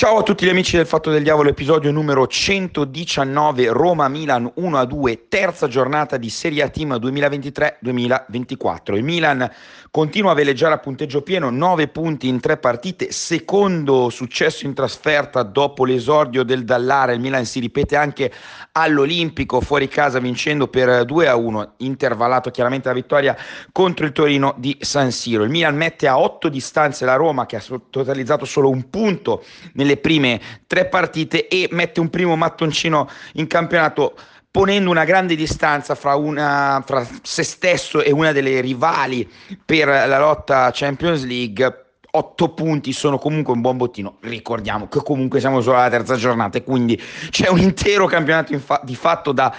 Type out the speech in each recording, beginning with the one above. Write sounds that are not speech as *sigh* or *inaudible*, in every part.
Ciao a tutti gli amici del Fatto del Diavolo, episodio numero 119, Roma-Milan 1-2, terza giornata di Serie A Team 2023-2024. Il Milan continua a veleggiare a punteggio pieno, 9 punti in 3 partite, secondo successo in trasferta dopo l'esordio del Dallara, il Milan si ripete anche all'Olimpico, fuori casa vincendo per 2-1, intervallato chiaramente la vittoria contro il Torino di San Siro. Il Milan mette a 8 distanze la Roma che ha totalizzato solo un punto nelle nelle prime tre partite e mette un primo mattoncino in campionato ponendo una grande distanza fra, una, fra se stesso e una delle rivali per la lotta Champions League. Otto punti sono comunque un buon bottino. Ricordiamo che comunque siamo solo alla terza giornata e quindi c'è un intero campionato fa- di fatto da,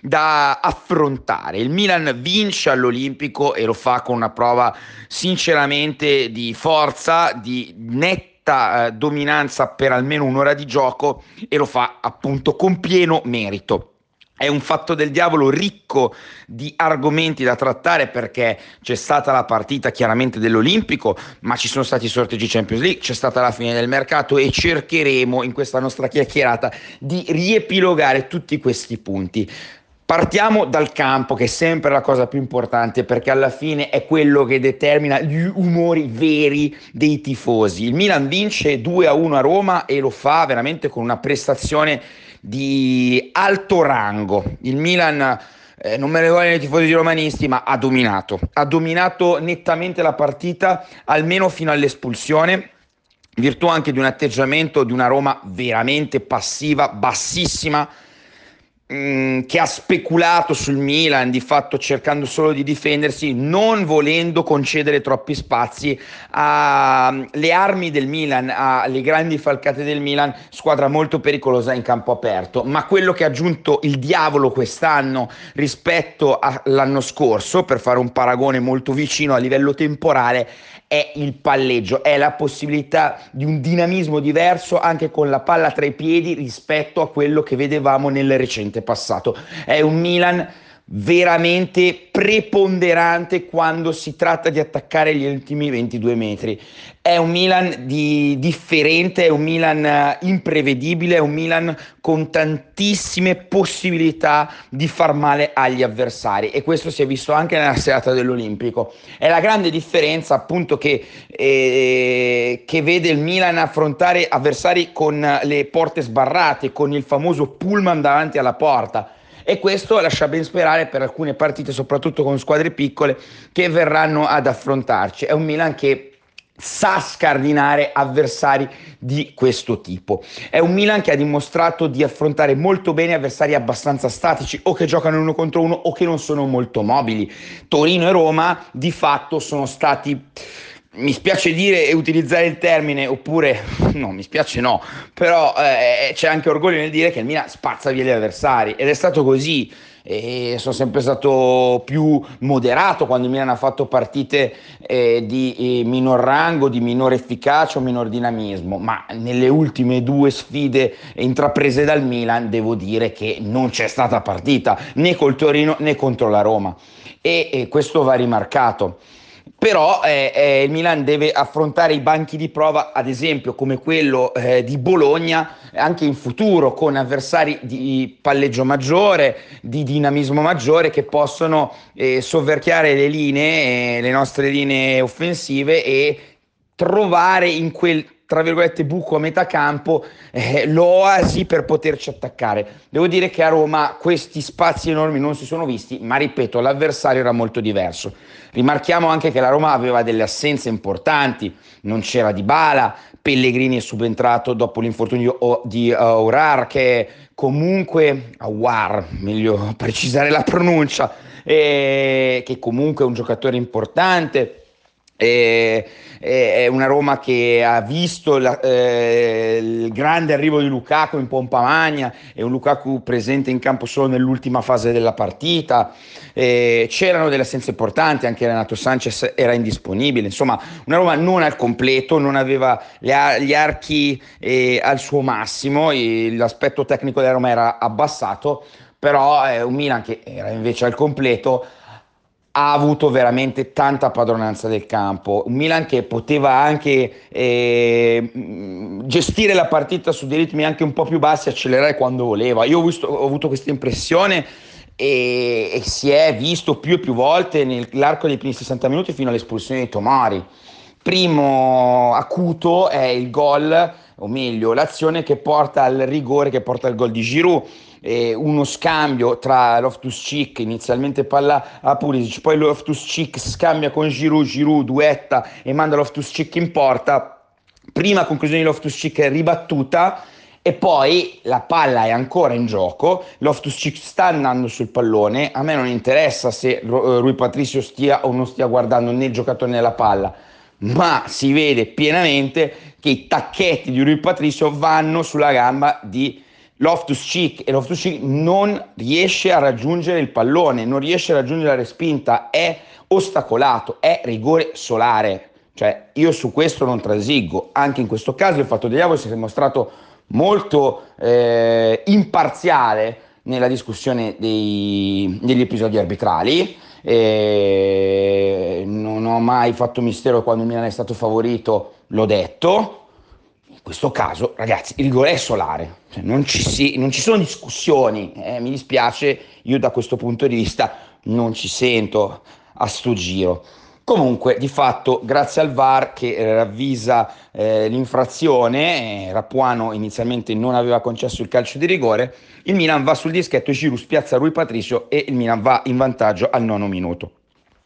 da affrontare. Il Milan vince all'Olimpico e lo fa con una prova sinceramente di forza, di netta eh, dominanza per almeno un'ora di gioco e lo fa appunto con pieno merito. È un fatto del diavolo ricco di argomenti da trattare perché c'è stata la partita chiaramente dell'Olimpico, ma ci sono stati i sorteggi Champions League, c'è stata la fine del mercato e cercheremo in questa nostra chiacchierata di riepilogare tutti questi punti. Partiamo dal campo, che è sempre la cosa più importante, perché alla fine è quello che determina gli umori veri dei tifosi. Il Milan vince 2 a 1 a Roma e lo fa veramente con una prestazione di alto rango. Il Milan. Eh, non me ne vogliono i tifosi romanisti, ma ha dominato. Ha dominato nettamente la partita, almeno fino all'espulsione virtù anche di un atteggiamento di una Roma veramente passiva, bassissima, che ha speculato sul Milan, di fatto cercando solo di difendersi, non volendo concedere troppi spazi alle armi del Milan, alle grandi falcate del Milan, squadra molto pericolosa in campo aperto. Ma quello che ha aggiunto il diavolo quest'anno rispetto all'anno scorso, per fare un paragone molto vicino a livello temporale, è il palleggio, è la possibilità di un dinamismo diverso anche con la palla tra i piedi rispetto a quello che vedevamo nel recente passato. È un Milan veramente preponderante quando si tratta di attaccare gli ultimi 22 metri. È un Milan di differente, è un Milan eh, imprevedibile, è un Milan con tantissime possibilità di far male agli avversari e questo si è visto anche nella serata dell'Olimpico. È la grande differenza appunto che, eh, che vede il Milan affrontare avversari con le porte sbarrate, con il famoso pullman davanti alla porta e questo lascia ben sperare per alcune partite, soprattutto con squadre piccole, che verranno ad affrontarci. È un Milan che sa scardinare avversari di questo tipo. È un Milan che ha dimostrato di affrontare molto bene avversari abbastanza statici o che giocano uno contro uno o che non sono molto mobili. Torino e Roma di fatto sono stati mi spiace dire e utilizzare il termine, oppure *laughs* no, mi spiace no, però eh, c'è anche orgoglio nel dire che il Milan spazza via gli avversari ed è stato così. E sono sempre stato più moderato quando il Milan ha fatto partite eh, di eh, minor rango, di minore efficacia o minor dinamismo, ma nelle ultime due sfide intraprese dal Milan devo dire che non c'è stata partita né col Torino né contro la Roma e, e questo va rimarcato però eh, eh, il Milan deve affrontare i banchi di prova, ad esempio come quello eh, di Bologna, anche in futuro con avversari di palleggio maggiore, di dinamismo maggiore che possono eh, sovverchiare le linee, eh, le nostre linee offensive e trovare in quel tra virgolette buco a metà campo eh, l'oasi per poterci attaccare. Devo dire che a Roma questi spazi enormi non si sono visti, ma ripeto, l'avversario era molto diverso. Rimarchiamo anche che la Roma aveva delle assenze importanti, non c'era Di Bala, Pellegrini è subentrato dopo l'infortunio di Aurar che comunque Awar, meglio *laughs* precisare la pronuncia, eh, che comunque è un giocatore importante e, è una Roma che ha visto la, eh, il grande arrivo di Lukaku in pompa magna e un Lukaku presente in campo solo nell'ultima fase della partita. Eh, c'erano delle assenze importanti, anche Renato Sanchez era indisponibile. Insomma, una Roma non al completo, non aveva gli archi eh, al suo massimo, l'aspetto tecnico della Roma era abbassato, però è un Milan che era invece al completo ha avuto veramente tanta padronanza del campo, un Milan che poteva anche eh, gestire la partita su dei ritmi anche un po' più bassi, accelerare quando voleva. Io ho, visto, ho avuto questa impressione e, e, si è visto più e più volte nell'arco dei primi 60 minuti fino all'espulsione di Tomari. Primo acuto è il gol, o meglio l'azione che porta al rigore, che porta al gol di Giroud eh, uno scambio tra Loftus Cheek, inizialmente palla a Pulisic, poi Loftus Cheek scambia con Giroud, Giroud duetta e manda Loftus Cheek in porta, prima conclusione di Loftus Cheek ribattuta e poi la palla è ancora in gioco, Loftus Cheek sta andando sul pallone, a me non interessa se Rui Patricio stia o non stia guardando né il giocatore né la palla, ma si vede pienamente che i tacchetti di Rui Patricio vanno sulla gamba di Loftus Cheek e Loftus Cheek non riesce a raggiungere il pallone, non riesce a raggiungere la respinta, è ostacolato, è rigore solare. Cioè, io su questo non transigo. Anche in questo caso il fatto di Diavolo si è mostrato molto eh, imparziale nella discussione dei, degli episodi arbitrali. Eh, non ho mai fatto mistero quando Milan è stato favorito, l'ho detto questo caso, ragazzi, il rigore è solare, cioè, non, ci si, non, ci sono discussioni, eh, mi dispiace, io da questo punto di vista non ci sento a sto giro. Comunque, di fatto, grazie al VAR che eh, ravvisa eh, l'infrazione, eh, Rapuano inizialmente non aveva concesso il calcio di rigore, il Milan va sul dischetto, Giroud spiazza Rui Patricio e il Milan va in vantaggio al nono minuto.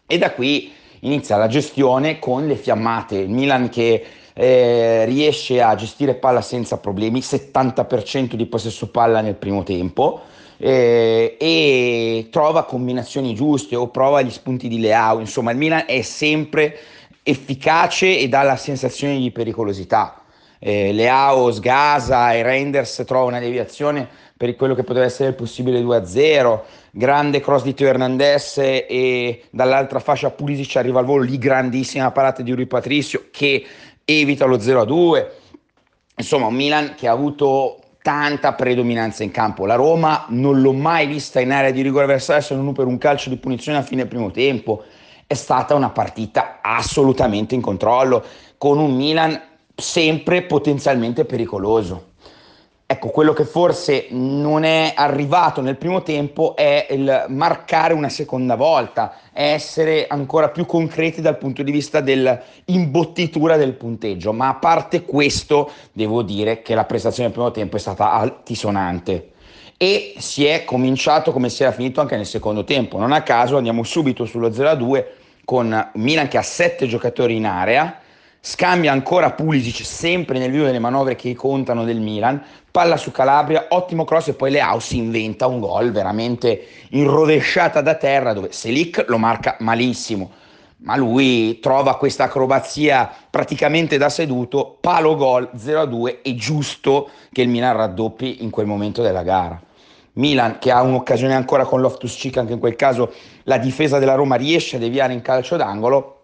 E da qui inizia la gestione con le fiammate, il Milan che eh, riesce a gestire palla senza problemi, 70% di possesso palla nel primo tempo eh, e trova combinazioni giuste o prova gli spunti di Leao, insomma il Milan è sempre efficace e dà la sensazione di pericolosità. Eh, Leao sgasa e Reinders trova una deviazione per quello che poteva essere il possibile 2-0, grande cross di Teo Hernandez e dall'altra fascia Pulisic arriva al volo lì grandissima parata di Rui Patricio che evita lo 0-2. Insomma, un Milan che ha avuto tanta predominanza in campo. La Roma non l'ho mai vista in area di rigore avversaria se non per un calcio di punizione a fine primo tempo. È stata una partita assolutamente in controllo, con un Milan sempre potenzialmente pericoloso. Ecco, quello che forse non è arrivato nel primo tempo è il marcare una seconda volta, essere ancora più concreti dal punto di vista dell'imbottitura del punteggio. Ma a parte questo, devo dire che la prestazione del primo tempo è stata altisonante e si è cominciato come si era finito anche nel secondo tempo. Non a caso andiamo subito sullo 0-2 con Milan che ha sette giocatori in area scambia ancora Pulisic sempre nel vivo delle manovre che contano del Milan, palla su Calabria, ottimo cross e poi Leao si inventa un gol veramente in rovesciata da terra dove Selic lo marca malissimo, ma lui trova questa acrobazia praticamente da seduto, palo gol 0-2, è giusto che il Milan raddoppi in quel momento della gara. Milan che ha un'occasione ancora con Loftus Cheek, anche in quel caso la difesa della Roma riesce a deviare in calcio d'angolo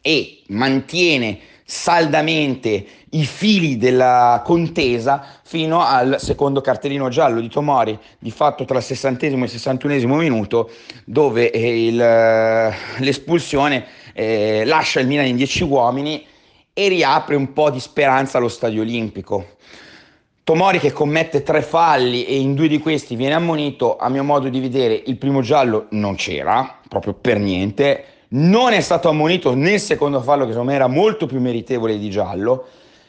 e mantiene saldamente i fili della contesa fino al secondo cartellino giallo di Tomori, di fatto tra il sessantesimo e il sessantunesimo minuto, dove eh, il, eh, l'espulsione eh, lascia il Milan in dieci uomini e riapre un po' di speranza allo stadio olimpico. Tomori che commette tre falli e in due di questi viene ammonito, a mio modo di vedere il primo giallo non c'era, proprio per niente, non è stato ammonito nel secondo fallo che secondo me era molto più meritevole di giallo,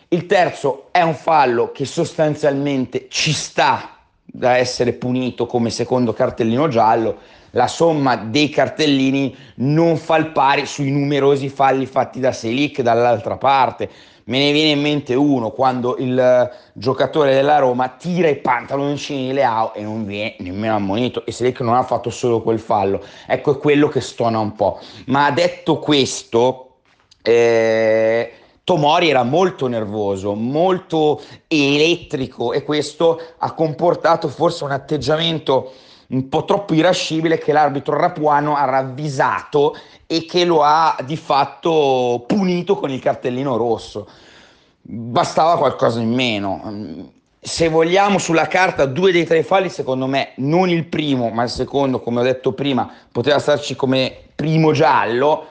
il terzo è un fallo che sostanzialmente ci sta da essere punito come secondo cartellino giallo, la somma dei cartellini non fa il pari sui numerosi falli fatti da Selic dall'altra parte. Me ne viene in mente uno quando il giocatore della Roma tira i pantaloncini di Leao e non viene nemmeno ammonito e Selic non ha fatto solo quel fallo. Ecco, è quello che stona un po'. Ma detto questo, eh, Tomori era molto nervoso, molto elettrico e questo ha comportato forse un atteggiamento un po' troppo irascibile che l'arbitro Rapuano ha ravvisato e che lo ha di fatto punito con il cartellino rosso. Bastava qualcosa in meno. se vogliamo sulla carta due dei tre falli, secondo me non il primo, ma il secondo, come ho detto prima, poteva starci come primo giallo.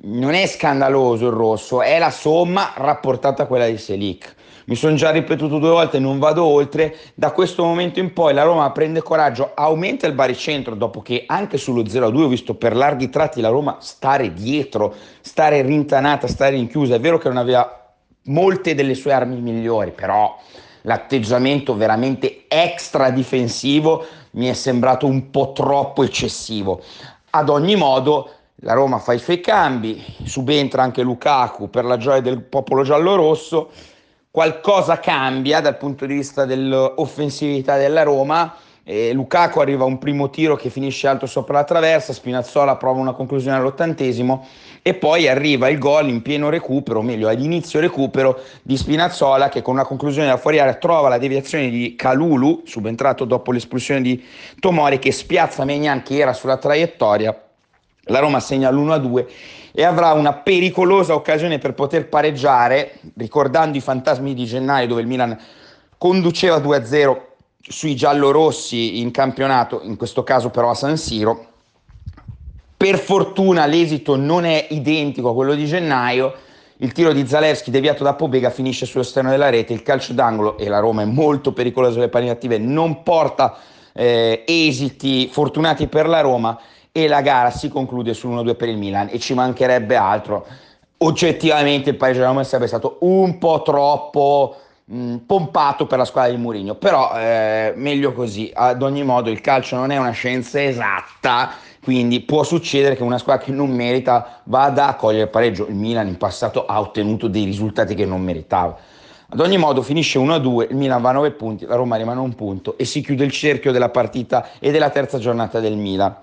Non è scandaloso il rosso, è la somma rapportata a quella di Selic. Mi sono già ripetuto due volte, non vado oltre. Da questo momento in poi la Roma prende coraggio, aumenta il baricentro dopo che anche sullo 0-2 ho visto per larghi tratti la Roma stare dietro, stare rintanata, stare rinchiusa. È vero che non aveva molte delle sue armi migliori, però l'atteggiamento veramente extra difensivo mi è sembrato un po' troppo eccessivo. Ad ogni modo, la Roma fa i suoi cambi, subentra anche Lukaku per la gioia del popolo giallo-rosso, qualcosa cambia dal punto di vista dell'offensività della Roma. Eh, Lukaku arriva a un primo tiro che finisce alto sopra la traversa, Spinazzola prova una conclusione all'ottantesimo e poi arriva il gol in pieno recupero, o meglio all'inizio recupero di Spinazzola che con una conclusione da fuori area trova la deviazione di Calulu, subentrato dopo l'espulsione di Tomori che spiazza Megnan che era sulla traiettoria. La Roma segna l'1-2 e avrà una pericolosa occasione per poter pareggiare, ricordando i fantasmi di gennaio dove il Milan conduceva 2-0 sui giallorossi in campionato, in questo caso però a San Siro. Per fortuna l'esito non è identico a quello di gennaio. Il tiro di Zalewski deviato da Pobega finisce sull'esterno della rete, il calcio d'angolo e la Roma è molto pericolosa sulle palline attive, non porta eh, esiti fortunati per la Roma e la gara si conclude sull'1-2 per il Milan e ci mancherebbe altro. Oggettivamente il della Roma sarebbe stato un po' troppo mh, pompato per la squadra di Mourinho, però eh, meglio così. Ad ogni modo il calcio non è una scienza esatta quindi può succedere che una squadra che non merita vada a cogliere il pareggio. Il Milan in passato ha ottenuto dei risultati che non meritava. Ad ogni modo finisce 1-2, il Milan va a 9 punti, la Roma rimane a un punto e si chiude il cerchio della partita e della terza giornata del Milan.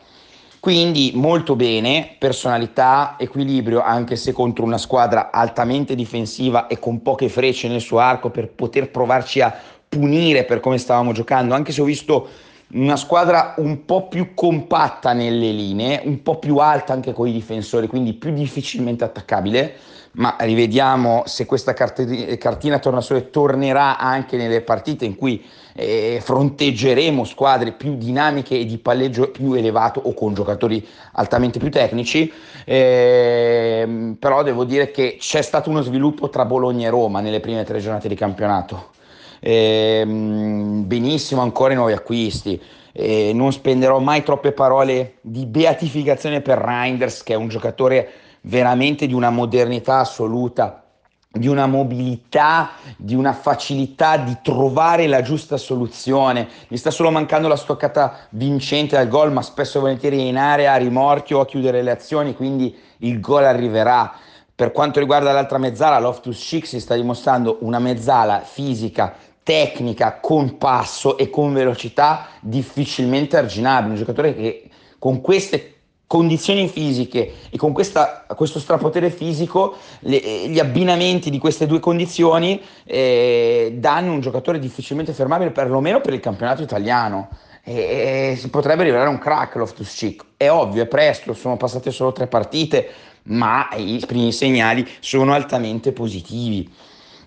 Quindi molto bene, personalità, equilibrio, anche se contro una squadra altamente difensiva e con poche frecce nel suo arco per poter provarci a punire per come stavamo giocando, anche se ho visto una squadra un po' più compatta nelle linee, un po' più alta anche con i difensori, quindi più difficilmente attaccabile, ma rivediamo se questa cart- cartina tornasole tornerà anche nelle partite in cui eh, fronteggeremo squadre più dinamiche e di palleggio più elevato o con giocatori altamente più tecnici, eh, però devo dire che c'è stato uno sviluppo tra Bologna e Roma nelle prime tre giornate di campionato eh, benissimo ancora i nuovi acquisti. Eh, non spenderò mai troppe parole di beatificazione per Reinders, che è un giocatore veramente di una modernità assoluta, di una mobilità, di una facilità di trovare la giusta soluzione. Mi sta solo mancando la stoccata vincente al gol, ma spesso e volentieri in area, a rimorchio, a chiudere le azioni, quindi il gol arriverà. Per quanto riguarda l'altra mezzala, Loftus Cheek si sta dimostrando una mezzala fisica tecnica, con passo e con velocità difficilmente arginabile. Un giocatore che con queste condizioni fisiche e con questa, questo strapotere fisico, le, gli abbinamenti di queste due condizioni eh, danno un giocatore difficilmente fermabile, perlomeno per il campionato italiano. E, e si potrebbe rivelare un crack Loftus Cheek. È ovvio, è presto, sono passate solo tre partite, ma i primi segnali sono altamente positivi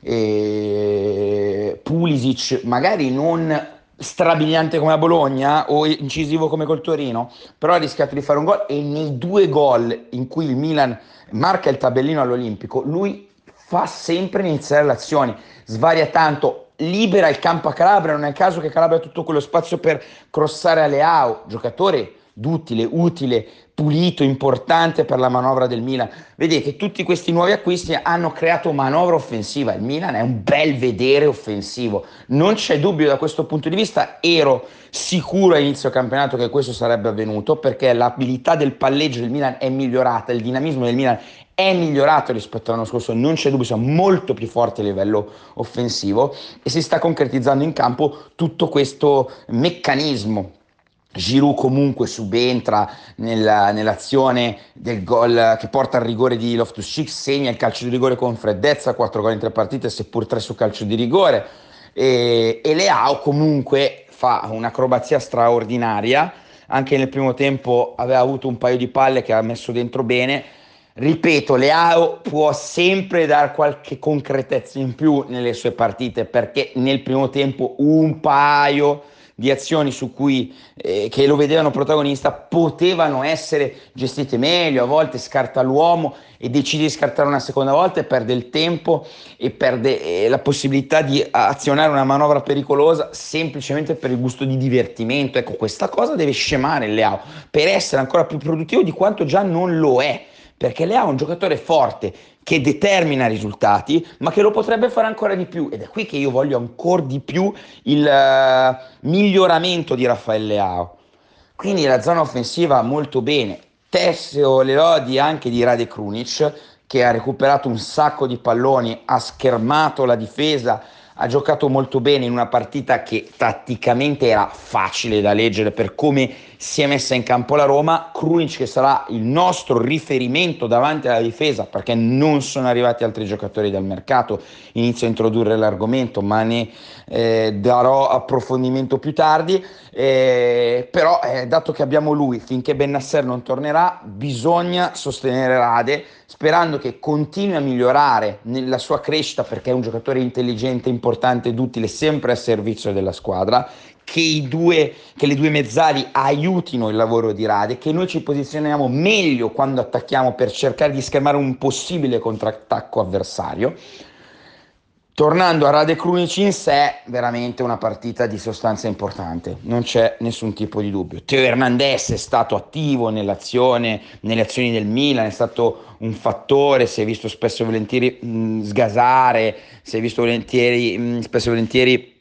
eh, Pulisic magari non strabiliante come a Bologna o incisivo come col Torino, però ha rischiato di fare un gol e nei due gol in cui il Milan marca il tabellino all'Olimpico, lui fa sempre iniziare le azioni, svaria tanto, libera il campo a Calabria, non è il caso che Calabria ha tutto quello spazio per crossare a Leao, giocatore duttile, utile, pulito, importante per la manovra del Milan. Vedete, tutti questi nuovi acquisti hanno creato manovra offensiva. Il Milan è un bel vedere offensivo. Non c'è dubbio da questo punto di vista. Ero sicuro a inizio campionato che questo sarebbe avvenuto perché l'abilità del palleggio del Milan è migliorata, il dinamismo del Milan è migliorato rispetto all'anno scorso, non c'è dubbio, siamo molto più forti a livello offensivo e si sta concretizzando in campo tutto questo meccanismo Giroud comunque subentra nella, nell'azione del gol che porta al rigore di Loftus-Cheek, segna il calcio di rigore con freddezza, 4 gol in 3 partite, seppur 3 su calcio di rigore. E, e Leao comunque fa un'acrobazia straordinaria, anche nel primo tempo aveva avuto un paio di palle che ha messo dentro bene, ripeto, Leao può sempre dare qualche concretezza in più nelle sue partite perché nel primo tempo un paio di azioni su cui, eh, che lo vedevano protagonista potevano essere gestite meglio, a volte scarta l'uomo e decide di scartare una seconda volta e perde il tempo e perde eh, la possibilità di azionare una manovra pericolosa semplicemente per il gusto di divertimento. Ecco, questa cosa deve scemare il Leao per essere ancora più produttivo di quanto già non lo è perché Leao è un giocatore forte che determina risultati, ma che lo potrebbe fare ancora di più. Ed è qui che io voglio ancora di più il uh, miglioramento di Raffaele Leao. Quindi la zona offensiva molto bene. Tesseo le lodi anche di Rade Krunic, che ha recuperato un sacco di palloni, ha schermato la difesa, ha giocato molto bene in una partita che tatticamente era facile da leggere per come si è messa in campo la Roma. Krunic che sarà il nostro riferimento davanti alla difesa perché non sono arrivati altri giocatori dal mercato. Inizio a introdurre l'argomento, ma ne eh, darò approfondimento più tardi. Eh, però, eh, dato che abbiamo lui, finché Bennasser non tornerà, bisogna sostenere Rade, sperando che continui a migliorare nella sua crescita perché è un giocatore intelligente, importante ed utile, sempre a servizio della squadra. Che, due, che le due mezzali aiutino il lavoro di Rade, che noi ci posizioniamo meglio quando attacchiamo per cercare di schermare un possibile contrattacco avversario Tornando a Rade Krunic in sé, veramente una partita di sostanza importante, non c'è nessun tipo di dubbio. Teo Hernandez è stato attivo nell'azione, nelle azioni del Milan, è stato un fattore, si è visto spesso e volentieri mh, sgasare, si è visto volentieri, mh, spesso e volentieri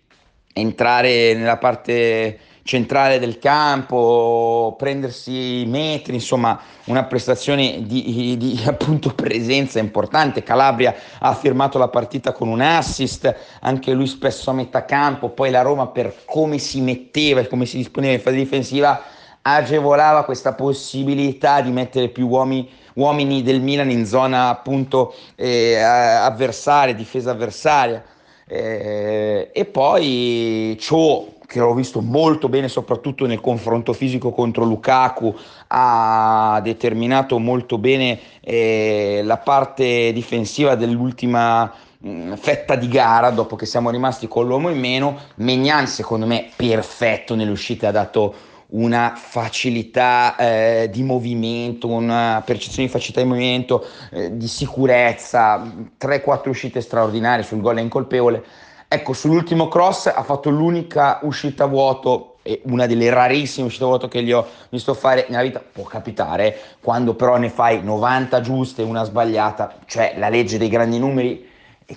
entrare nella parte centrale del campo, prendersi metri, insomma una prestazione di, di, appunto presenza importante. Calabria ha firmato la partita con un assist, anche lui spesso a metà campo, poi la Roma per come si metteva e come si disponeva in fase difensiva agevolava questa possibilità di mettere più uomini, uomini del Milan in zona appunto eh, avversaria, difesa avversaria. Eh, e poi Cho che l'ho visto molto bene soprattutto nel confronto fisico contro Lukaku, ha determinato molto bene eh, la parte difensiva dell'ultima mh, mm, fetta di gara dopo che siamo rimasti con l'uomo in meno. Megnan secondo me perfetto nelle uscite, ha dato una facilità eh, di movimento, una percezione di facilità di movimento, eh, di sicurezza, 3-4 uscite straordinarie sul gol è incolpevole Ecco, sull'ultimo cross ha fatto l'unica uscita a vuoto una delle rarissime uscite vuoto che gli ho visto fare nella vita. Può capitare, quando però ne fai 90 giuste e una sbagliata, cioè la legge dei grandi numeri,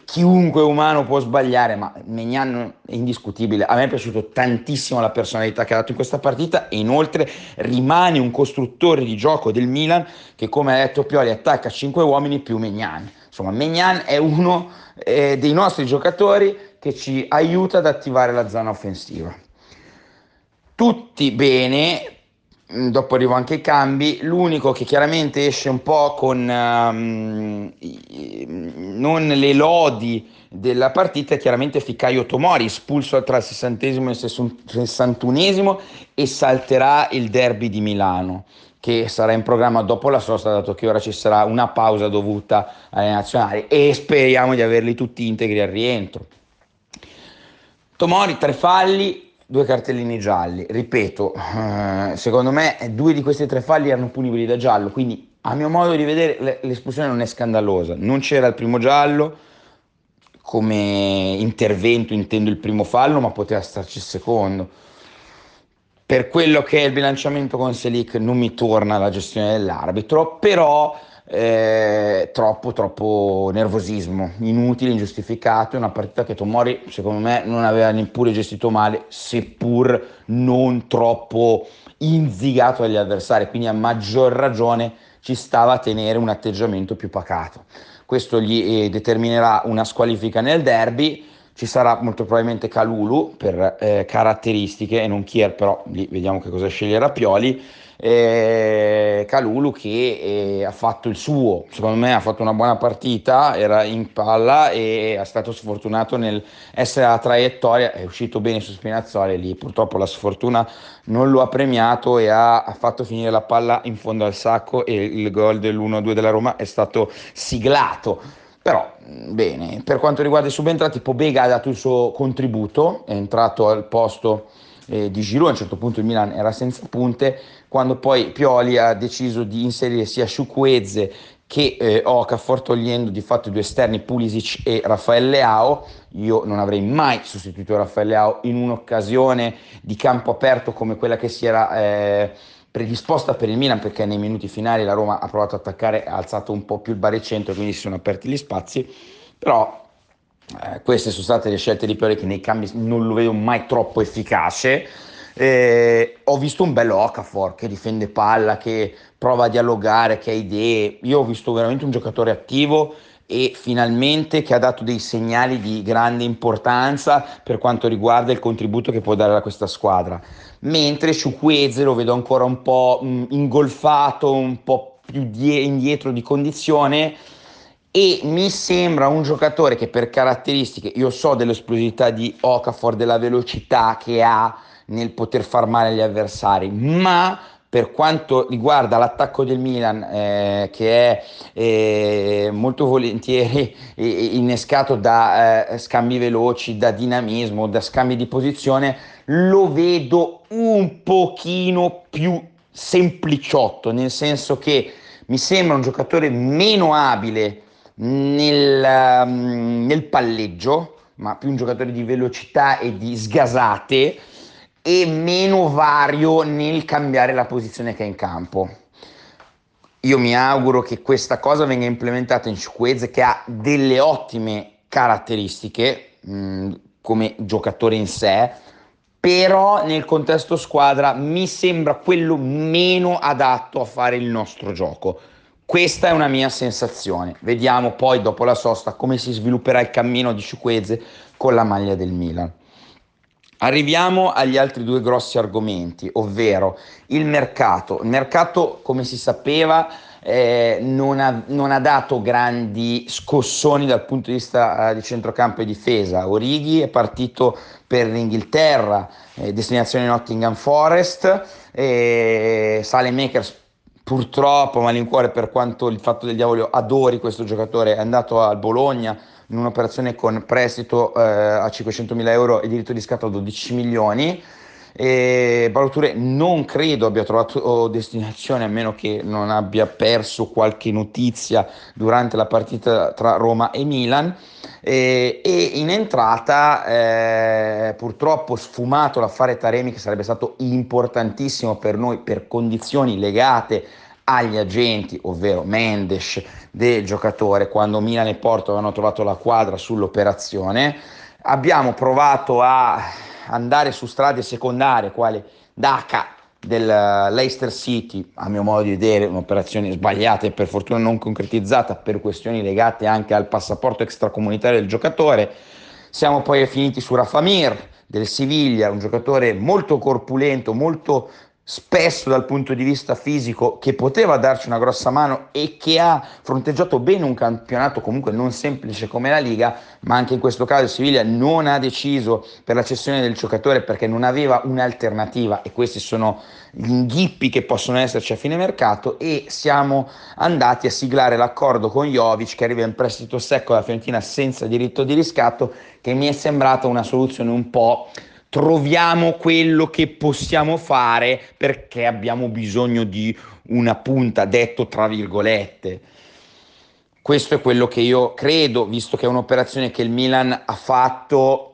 chiunque umano può sbagliare, ma Megnan è indiscutibile. A me è piaciuto tantissimo la personalità che ha dato in questa partita e inoltre rimane un costruttore di gioco del Milan che, come ha detto Pioli, attacca 5 uomini più Megnan. Insomma, Megnan è uno eh, dei nostri giocatori che ci aiuta ad attivare la zona offensiva. Tutti bene, mm, dopo arrivo anche ai cambi, l'unico che chiaramente esce un po' con um, non le lodi della partita è chiaramente Ficaio Tomori, espulso tra il 60 e il 61 e salterà il derby di Milano che sarà in programma dopo la sosta, dato che ora ci sarà una pausa dovuta alle nazionali e speriamo di averli tutti integri al rientro. Tomori, tre falli, due cartellini gialli. Ripeto, eh, secondo me due di questi tre falli erano punibili da giallo, quindi a mio modo di vedere l'espulsione non è scandalosa. Non c'era il primo giallo, come intervento intendo il primo fallo, ma poteva starci il secondo. Per quello che è il bilanciamento con Selic non mi torna la gestione dell'arbitro, però eh, troppo troppo nervosismo, inutile, ingiustificato, è una partita che Tomori secondo me non aveva neppure gestito male, seppur non troppo inzigato dagli avversari, quindi a maggior ragione ci stava a tenere un atteggiamento più pacato. Questo gli eh, determinerà una squalifica nel derby, ci sarà molto probabilmente Calulu per eh, caratteristiche e non Kier, però lì vediamo che cosa sceglierà Pioli. Eh, Calulu che eh, ha fatto il suo, secondo me ha fatto una buona partita, era in palla e è stato sfortunato nel essere alla traiettoria, è uscito bene su Spinazzola lì purtroppo la sfortuna non lo ha premiato e ha, ha fatto finire la palla in fondo al sacco e il gol dell'1-2 della Roma è stato siglato. Però, bene, per quanto riguarda i subentrati, Pobega ha dato il suo contributo, è entrato al posto eh, di Giroud, a un certo punto il Milan era senza punte, quando poi Pioli ha deciso di inserire sia Sciuquezze che eh, Okafor togliendo di fatto i due esterni Pulisic e Raffaele Leao. Io non avrei mai sostituito Raffaele Leao in un'occasione di campo aperto come quella che si era eh, predisposta per il Milan perché nei minuti finali la Roma ha provato ad attaccare, ha alzato un po' più il baricentro, quindi si sono aperti gli spazi, però eh, queste sono state le scelte di Pioli che nei cambi non lo vedo mai troppo efficace. Eh, ho visto un bello Okafor che difende palla, che prova a dialogare, che ha idee. Io ho visto veramente un giocatore attivo e finalmente che ha dato dei segnali di grande importanza per quanto riguarda il contributo che può dare a questa squadra. Mentre Ciuqueze lo vedo ancora un po' ingolfato, un po' più die- indietro di condizione e mi sembra un giocatore che per caratteristiche, io so dell'esplosività di Okafor, della velocità che ha nel poter far male agli avversari, ma per quanto riguarda l'attacco del Milan, eh, che è eh, molto volentieri *laughs* innescato da eh, scambi veloci, da dinamismo, da scambi di posizione, lo vedo un pochino più sempliciotto, nel senso che mi sembra un giocatore meno abile nel, um, nel palleggio, ma più un giocatore di velocità e di sgasate e meno vario nel cambiare la posizione che è in campo. Io mi auguro che questa cosa venga implementata in Squez che ha delle ottime caratteristiche mh, mm, come giocatore in sé, però nel contesto squadra mi sembra quello meno adatto a fare il nostro gioco. Questa è una mia sensazione. Vediamo poi dopo la sosta come si svilupperà il cammino di Ciuqueze con la maglia del Milan. Arriviamo agli altri due grossi argomenti, ovvero il mercato. Il mercato, come si sapeva, eh, non, ha, non, ha, dato grandi scossoni dal punto di vista eh, di centrocampo e difesa. Orighi è partito per l'Inghilterra, eh, destinazione Nottingham Forest, e Sale Makers purtroppo malincuore per quanto il fatto del diavolo adori questo giocatore, è andato al Bologna in un'operazione con prestito eh, a 500.000 euro e diritto di scatto a 12 milioni. E Baloture non credo abbia trovato destinazione a meno che non abbia perso qualche notizia durante la partita tra Roma e Milan e, e in entrata eh, purtroppo sfumato l'affare Taremi che sarebbe stato importantissimo per noi per condizioni legate agli agenti, ovvero Mendes del giocatore, quando Milan e Porto avevano trovato la quadra sull'operazione. Abbiamo provato a andare su strade secondarie, quale Daca del Leicester City, a mio modo di vedere, un'operazione sbagliata e per fortuna non concretizzata per questioni legate anche al passaporto extracomunitario del giocatore. Siamo poi finiti su Rafamir del Siviglia, un giocatore molto corpulento, molto spesso dal punto di vista fisico che poteva darci una grossa mano e che ha fronteggiato bene un campionato comunque non semplice come la Liga, ma anche in questo caso Siviglia non ha deciso per la cessione del giocatore perché non aveva un'alternativa e questi sono gli inghippi che possono esserci a fine mercato e siamo andati a siglare l'accordo con Jovic che arriva in prestito secco alla Fiorentina senza diritto di riscatto che mi è sembrata una soluzione un po' troviamo quello che possiamo fare perché abbiamo bisogno di una punta, detto tra virgolette. Questo è quello che io credo, visto che è un'operazione che il Milan ha fatto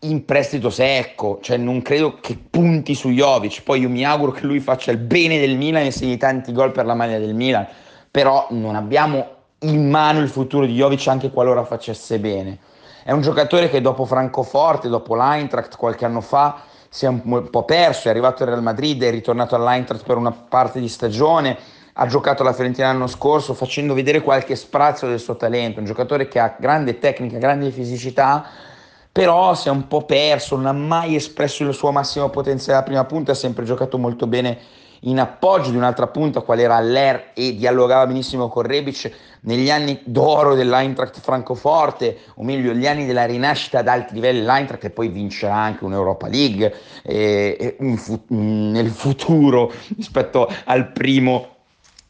in prestito secco, cioè non credo che punti su Jovic, poi io mi auguro che lui faccia il bene del Milan e segni tanti gol per la maglia del Milan, però non abbiamo in mano il futuro di Jovic anche qualora facesse bene. È un giocatore che dopo Francoforte, dopo l'Eintracht qualche anno fa, si è un po' perso, è arrivato al Real Madrid, è ritornato all'Eintracht per una parte di stagione, ha giocato alla Fiorentina l'anno scorso facendo vedere qualche sprazzo del suo talento, un giocatore che ha grande tecnica, grande fisicità, però si è un po' perso, non ha mai espresso il suo massimo potenziale alla prima punta, ha sempre giocato molto bene in appoggio di un'altra punta, quale era Aller e dialogava benissimo con Rebic negli anni d'oro dell'Eintracht Francoforte, o meglio gli anni della rinascita ad alti livelli dell'Eintracht che poi vincerà anche un'Europa League e, e fu- nel futuro *laughs* rispetto al primo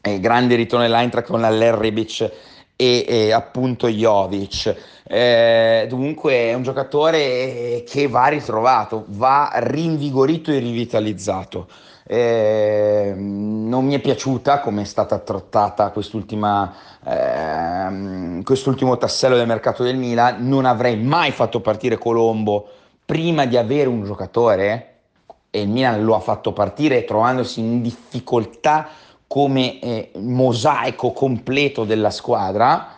eh, grande ritorno dell'Eintracht con Aller, Rebic e, e appunto Jovic. Eh, dunque è un giocatore che va ritrovato, va rinvigorito e rivitalizzato. Eh, non mi è piaciuta come è stata trattata quest'ultima, eh, quest'ultimo tassello del mercato del Milan. Non avrei mai fatto partire Colombo prima di avere un giocatore e il Milan lo ha fatto partire trovandosi in difficoltà come eh, mosaico completo della squadra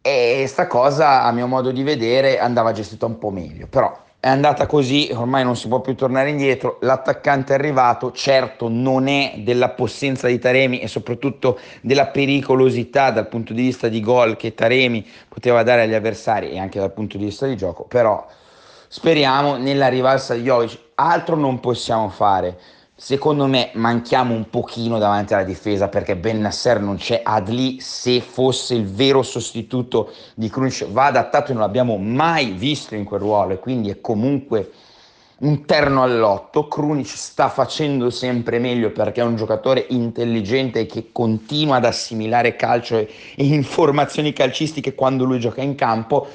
e sta cosa a mio modo di vedere andava gestita un po' meglio però è andata così ormai non si può più tornare indietro. L'attaccante è arrivato certo non è della possenza di Taremi e soprattutto della pericolosità dal punto di vista di gol che Taremi poteva dare agli avversari e anche dal punto di vista di gioco però speriamo nella rivalsa di Jovic. Altro non possiamo fare Secondo me manchiamo un pochino davanti alla difesa perché Ben Nasser non c'è, Adli se fosse il vero sostituto di Krunic va adattato e non l'abbiamo mai visto in quel ruolo e quindi è comunque un terno all'otto, Krunic sta facendo sempre meglio perché è un giocatore intelligente che continua ad assimilare calcio e informazioni calcistiche quando lui gioca in campo,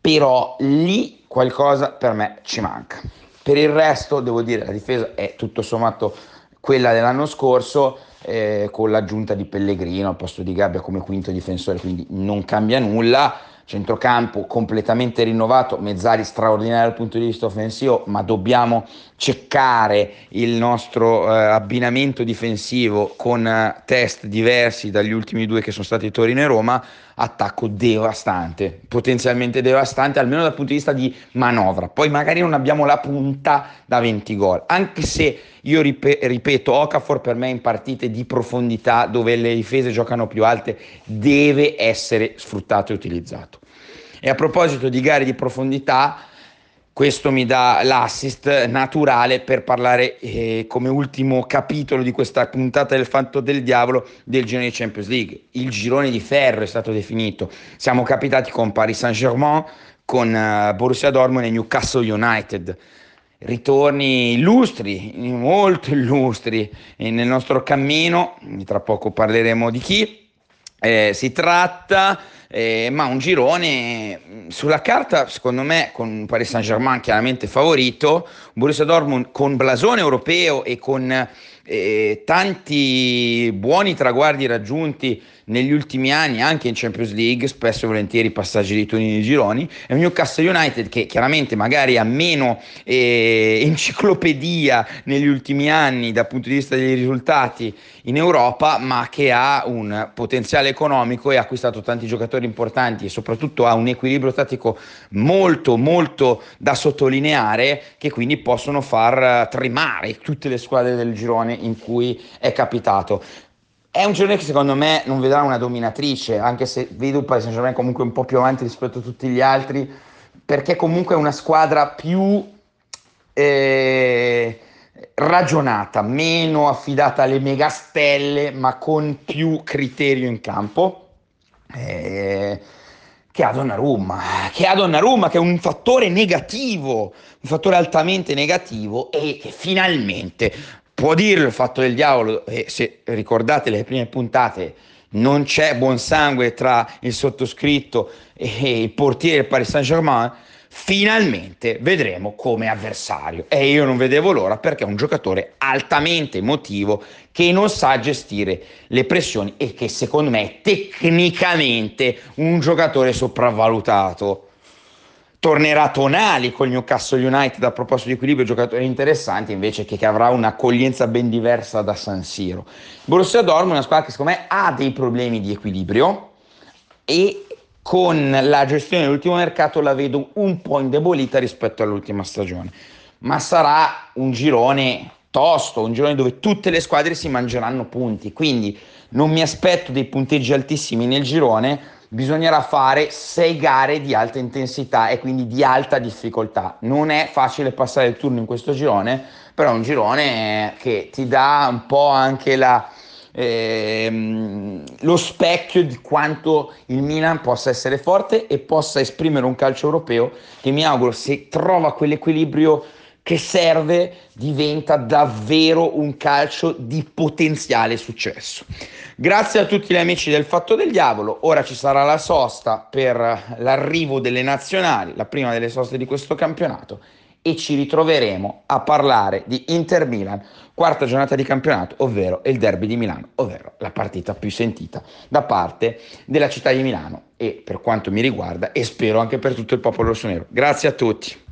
però lì qualcosa per me ci manca. Per il resto, devo dire, la difesa è tutto sommato quella dell'anno scorso, eh, con l'aggiunta di Pellegrino al posto di Gabbia come quinto difensore, quindi non cambia nulla. Centrocampo completamente rinnovato, Mezzali straordinario dal punto di vista offensivo, ma dobbiamo ceccare il nostro eh, abbinamento difensivo con eh, test diversi dagli ultimi due che sono stati Torino e Roma attacco devastante, potenzialmente devastante, almeno dal punto di vista di manovra. Poi magari non abbiamo la punta da 20 gol, anche se io rip- ripeto, Okafor per me in partite di profondità dove le difese giocano più alte deve essere sfruttato e utilizzato. E a proposito di gare di profondità, questo mi dà l'assist naturale per parlare eh, come ultimo capitolo di questa puntata del Fanto del Diavolo del girone di Champions League. Il girone di ferro è stato definito. Siamo capitati con Paris Saint-Germain, con uh, Borussia Dortmund e Newcastle United. Ritorni illustri, molto illustri nel nostro cammino, tra poco parleremo di chi. Eh, si tratta eh, ma un girone mm, sulla carta, secondo me, con Paris Saint-Germain chiaramente favorito, Borussia Dortmund con blasone europeo e con eh, tanti buoni traguardi raggiunti negli ultimi anni anche in Champions League, spesso e volentieri passaggi di turni di gironi, e un Newcastle United che chiaramente magari ha meno eh, enciclopedia negli ultimi anni dal punto di vista dei risultati in Europa, ma che ha un potenziale economico e ha acquistato tanti giocatori importanti e soprattutto ha un equilibrio tattico molto molto da sottolineare che quindi possono far tremare tutte le squadre del girone in cui è capitato. È un girone che secondo me non vedrà una dominatrice, anche se vedo il Paris Saint-Germain comunque un po' più avanti rispetto a tutti gli altri, perché comunque è una squadra più eh, ragionata, meno affidata alle megastelle, ma con più criterio in campo. Eh, che ha Donnarumma, che ha Donnarumma, che è un fattore negativo, un fattore altamente negativo e che finalmente può dirlo il fatto del diavolo, e se ricordate le prime puntate, non c'è buon sangue tra il sottoscritto e il portiere del Paris Saint-Germain, finalmente vedremo come avversario. E io non vedevo l'ora perché è un giocatore altamente emotivo che non sa gestire le pressioni e che secondo me è tecnicamente un giocatore sopravvalutato tornerà Tonali con il Newcastle United a proposito di equilibrio giocatori interessanti invece che, che avrà un'accoglienza ben diversa da San Siro. Borussia Dortmund è una squadra che secondo me ha dei problemi di equilibrio e con la gestione dell'ultimo mercato la vedo un po' indebolita rispetto all'ultima stagione, ma sarà un girone tosto, un girone dove tutte le squadre si mangeranno punti, quindi non mi aspetto dei punteggi altissimi nel girone, bisognerà fare sei gare di alta intensità e quindi di alta difficoltà. Non è facile passare il turno in questo girone, però è un girone che ti dà un po' anche la, ehm, lo specchio di quanto il Milan possa essere forte e possa esprimere un calcio europeo che mi auguro se trova quell'equilibrio che serve diventa davvero un calcio di potenziale successo. Grazie a tutti gli amici del Fatto del Diavolo, ora ci sarà la sosta per l'arrivo delle nazionali, la prima delle soste di questo campionato e ci ritroveremo a parlare di Inter Milan, quarta giornata di campionato, ovvero il derby di Milano, ovvero la partita più sentita da parte della città di Milano e per quanto mi riguarda e spero anche per tutto il popolo rossonero. Grazie a tutti.